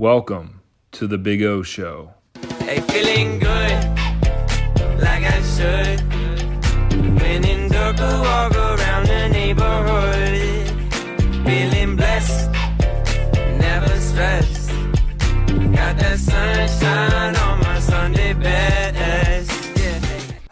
Welcome to the Big O Show. Hey, feeling good, like I should. Walk around the neighborhood. Feeling blessed, never stressed. Got that sunshine on my Sunday best.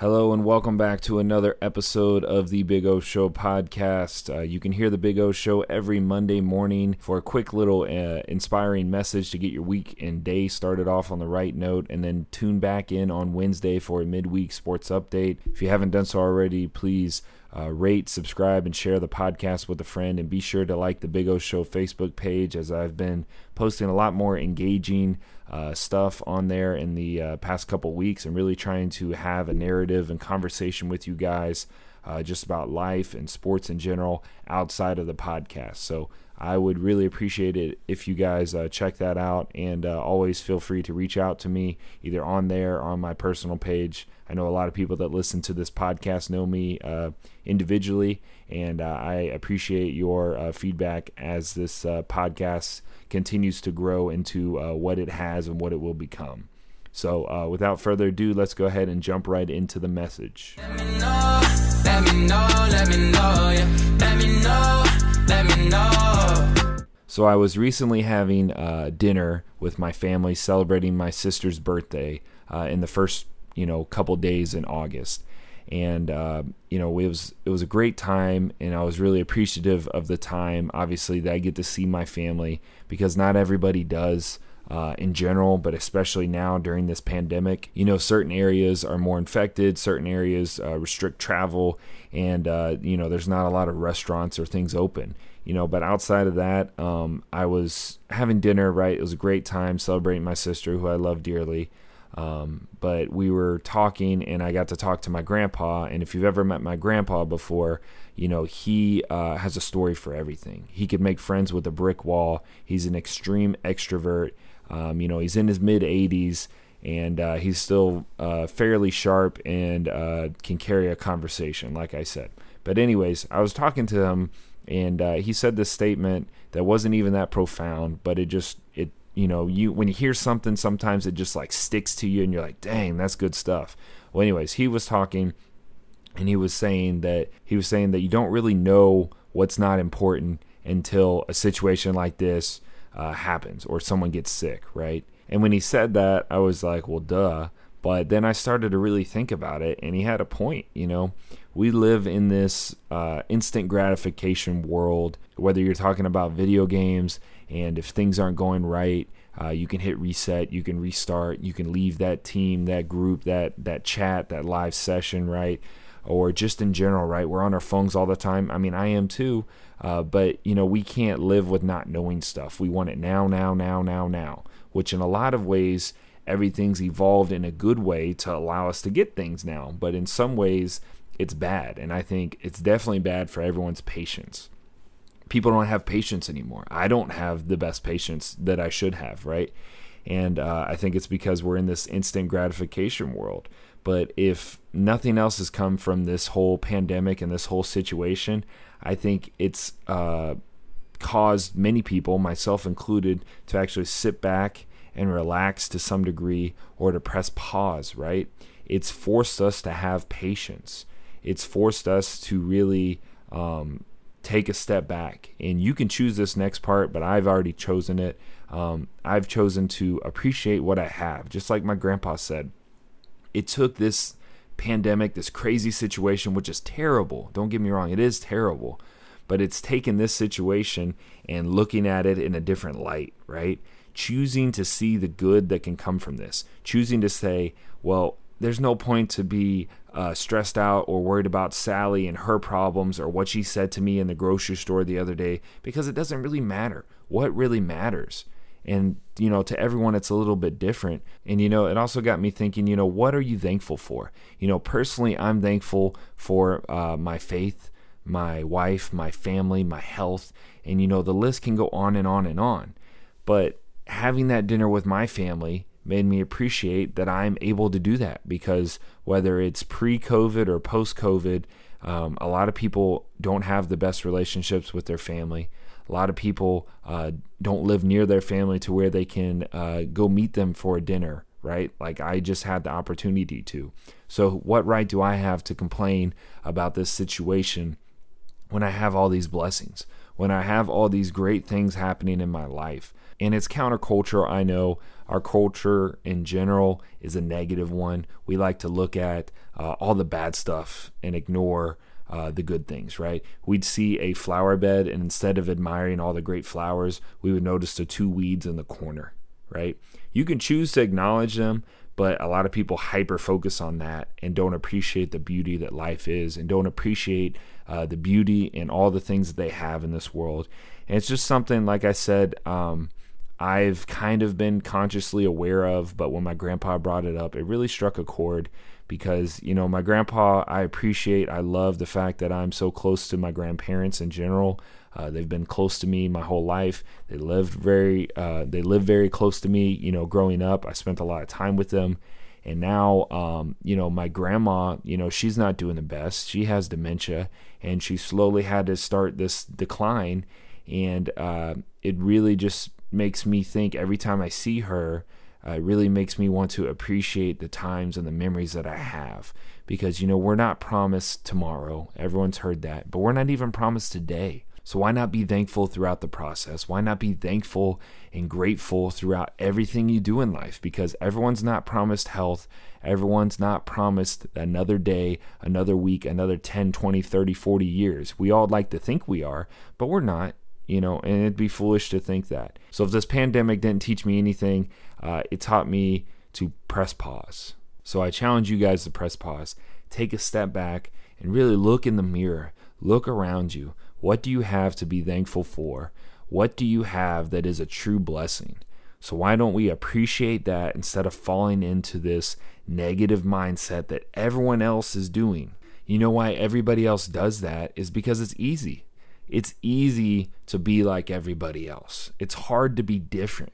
Hello and welcome back to another episode of the Big O Show podcast. Uh, you can hear the Big O Show every Monday morning for a quick little uh, inspiring message to get your week and day started off on the right note, and then tune back in on Wednesday for a midweek sports update. If you haven't done so already, please uh, rate, subscribe, and share the podcast with a friend. And be sure to like the Big O Show Facebook page as I've been posting a lot more engaging uh, stuff on there in the uh, past couple weeks and really trying to have a narrative and conversation with you guys uh, just about life and sports in general outside of the podcast. So I would really appreciate it if you guys uh, check that out and uh, always feel free to reach out to me either on there or on my personal page. I know a lot of people that listen to this podcast know me uh, individually, and uh, I appreciate your uh, feedback as this uh, podcast continues to grow into what it has and what it will become. So, without further ado, let's go ahead and jump right into the message. Let me know, let me know, let me know, yeah. So I was recently having uh, dinner with my family, celebrating my sister's birthday uh, in the first, you know, couple days in August, and uh, you know, it was it was a great time, and I was really appreciative of the time. Obviously, that I get to see my family because not everybody does. Uh, in general, but especially now during this pandemic. You know, certain areas are more infected, certain areas uh, restrict travel, and, uh, you know, there's not a lot of restaurants or things open. You know, but outside of that, um, I was having dinner, right? It was a great time celebrating my sister, who I love dearly. Um, but we were talking, and I got to talk to my grandpa. And if you've ever met my grandpa before, you know, he uh, has a story for everything. He could make friends with a brick wall. He's an extreme extrovert. Um, you know, he's in his mid 80s and uh, he's still uh, fairly sharp and uh, can carry a conversation, like I said. But, anyways, I was talking to him and uh, he said this statement that wasn't even that profound, but it just, it, you know, you when you hear something, sometimes it just like sticks to you and you're like, dang, that's good stuff. Well, anyways, he was talking and he was saying that he was saying that you don't really know what's not important until a situation like this uh, happens or someone gets sick, right? And when he said that, I was like, well, duh. But then I started to really think about it, and he had a point. You know, we live in this uh, instant gratification world, whether you're talking about video games, and if things aren't going right, uh, you can hit reset, you can restart, you can leave that team, that group, that that chat, that live session, right? Or just in general, right? We're on our phones all the time. I mean, I am too. Uh, but you know, we can't live with not knowing stuff. We want it now, now, now, now, now. Which in a lot of ways, everything's evolved in a good way to allow us to get things now. But in some ways, it's bad, and I think it's definitely bad for everyone's patience. People don't have patience anymore. I don't have the best patience that I should have, right? And uh, I think it's because we're in this instant gratification world. But if nothing else has come from this whole pandemic and this whole situation, I think it's uh, caused many people, myself included, to actually sit back and relax to some degree or to press pause, right? It's forced us to have patience. It's forced us to really um, take a step back. And you can choose this next part, but I've already chosen it. Um, I've chosen to appreciate what I have, just like my grandpa said. It took this pandemic, this crazy situation, which is terrible. Don't get me wrong, it is terrible. But it's taken this situation and looking at it in a different light, right? Choosing to see the good that can come from this. Choosing to say, well, there's no point to be uh, stressed out or worried about Sally and her problems or what she said to me in the grocery store the other day because it doesn't really matter. What really matters and you know to everyone it's a little bit different. And you know it also got me thinking you know what are you thankful for? You know personally i'm thankful for uh, my faith my wife my family my health and you know the list can go on and on and on. But having that dinner with my family made me appreciate that i'm able to do that because whether it's pre-covid or post-covid um, a lot of people don't have the best relationships with their family A lot of people uh, don't live near their family to where they can uh, go meet them for a dinner, right? Like I just had the opportunity to. So, what right do I have to complain about this situation when I have all these blessings? When I have all these great things happening in my life? And it's counterculture, I know. Our culture in general is a negative one. We like to look at uh, all the bad stuff and ignore uh, the good things, right? We'd see a flower bed, and instead of admiring all the great flowers, we would notice the two weeds in the corner, right? You can choose to acknowledge them, but a lot of people hyper focus on that and don't appreciate the beauty that life is and don't appreciate uh, the beauty and all the things that they have in this world. And it's just something, like I said, um, I've kind of been consciously aware of, but when my grandpa brought it up, it really struck a chord because, you know, my grandpa, I appreciate, I love the fact that I'm so close to my grandparents in general. Uh, they've been close to me my whole life. They lived very, uh, they lived very close to me. You know, growing up, I spent a lot of time with them, and now, um, you know, my grandma, you know, she's not doing the best. She has dementia, and she slowly had to start this decline, and uh, it really just makes me think every time I see her, uh, it really makes me want to appreciate the times and the memories that I have. Because, you know, we're not promised tomorrow. Everyone's heard that. But we're not even promised today. So why not be thankful throughout the process? Why not be thankful and grateful throughout everything you do in life? Because everyone's not promised health. Everyone's not promised another day, another week, another 10, 20, 30, 40 years. We all like to think we are, but we're not you know, and it'd be foolish to think that. So if this pandemic didn't teach me anything, uh, it taught me to press pause. So I challenge you guys to press pause, take a step back, and really look in the mirror, look around you. What do you have to be thankful for? What do you have that is a true blessing? So why don't we appreciate that instead of falling into this negative mindset that everyone else is doing? You know why everybody else does that is because it's easy it's easy to be like everybody else. It's hard to be different,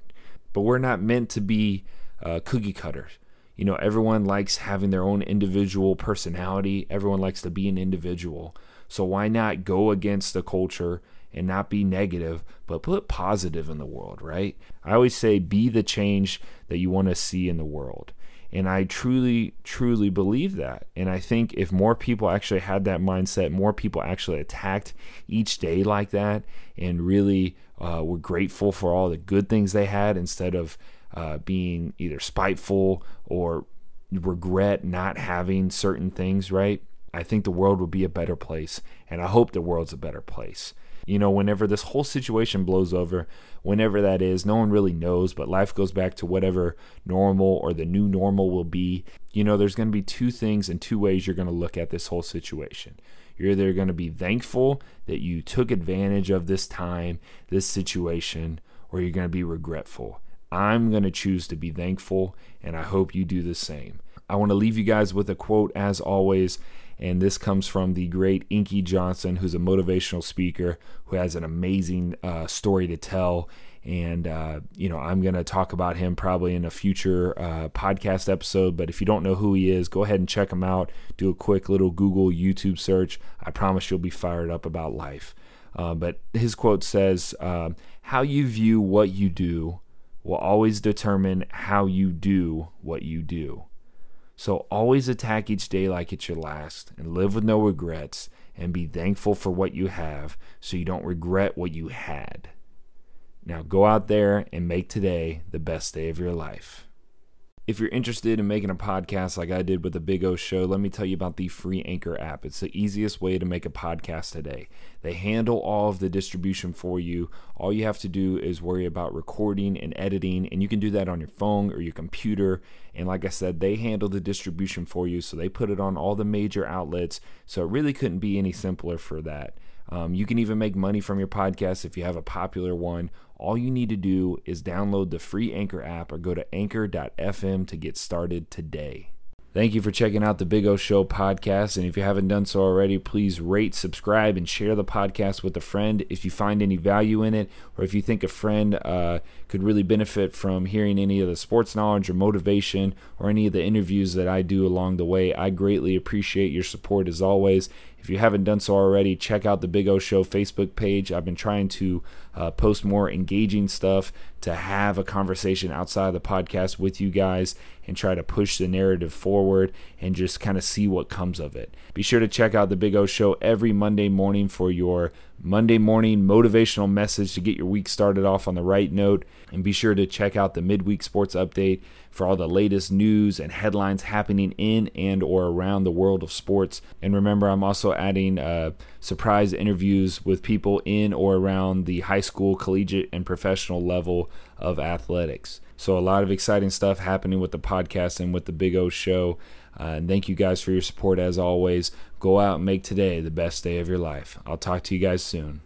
but we're not meant to be uh, cookie cutters. You know, everyone likes having their own individual personality. Everyone likes to be an individual. So why not go against the culture and not be negative, but put positive in the world, right? I always say be the change that you want to see in the world. And I truly, truly believe that. And I think if more people actually had that mindset, more people actually attacked each day like that and really uh, were grateful for all the good things they had instead of uh, being either spiteful or regret not having certain things, right? I think the world would be a better place. And I hope the world's a better place. You know, whenever this whole situation blows over, whenever that is, no one really knows, but life goes back to whatever normal or the new normal will be. You know, there's going to be two things and two ways you're going to look at this whole situation. You're either going to be thankful that you took advantage of this time, this situation, or you're going to be regretful. I'm going to choose to be thankful, and I hope you do the same. I want to leave you guys with a quote as always. And this comes from the great Inky Johnson, who's a motivational speaker who has an amazing uh, story to tell. And, uh, you know, I'm going to talk about him probably in a future uh, podcast episode. But if you don't know who he is, go ahead and check him out. Do a quick little Google, YouTube search. I promise you'll be fired up about life. Uh, but his quote says, um, How you view what you do will always determine how you do what you do. So always attack each day like it's your last and live with no regrets and be thankful for what you have so you don't regret what you had. Now go out there and make today the best day of your life. If you're interested in making a podcast like I did with the Big O Show, let me tell you about the free Anchor app. It's the easiest way to make a podcast today. They handle all of the distribution for you. All you have to do is worry about recording and editing, and you can do that on your phone or your computer. And like I said, they handle the distribution for you, so they put it on all the major outlets. So it really couldn't be any simpler for that. Um, you can even make money from your podcast if you have a popular one. All you need to do is download the free Anchor app or go to anchor.fm to get started today. Thank you for checking out the Big O Show podcast. And if you haven't done so already, please rate, subscribe, and share the podcast with a friend if you find any value in it, or if you think a friend uh, could really benefit from hearing any of the sports knowledge or motivation or any of the interviews that I do along the way. I greatly appreciate your support as always. If you haven't done so already, check out the Big O Show Facebook page. I've been trying to uh, post more engaging stuff to have a conversation outside of the podcast with you guys and try to push the narrative forward and just kind of see what comes of it. Be sure to check out the Big O Show every Monday morning for your Monday morning motivational message to get your week started off on the right note. And be sure to check out the midweek sports update for all the latest news and headlines happening in and or around the world of sports. And remember, I'm also adding uh, surprise interviews with people in or around the high school, collegiate, and professional level of athletics. So, a lot of exciting stuff happening with the podcast and with the Big O show. Uh, and thank you guys for your support as always. Go out and make today the best day of your life. I'll talk to you guys soon.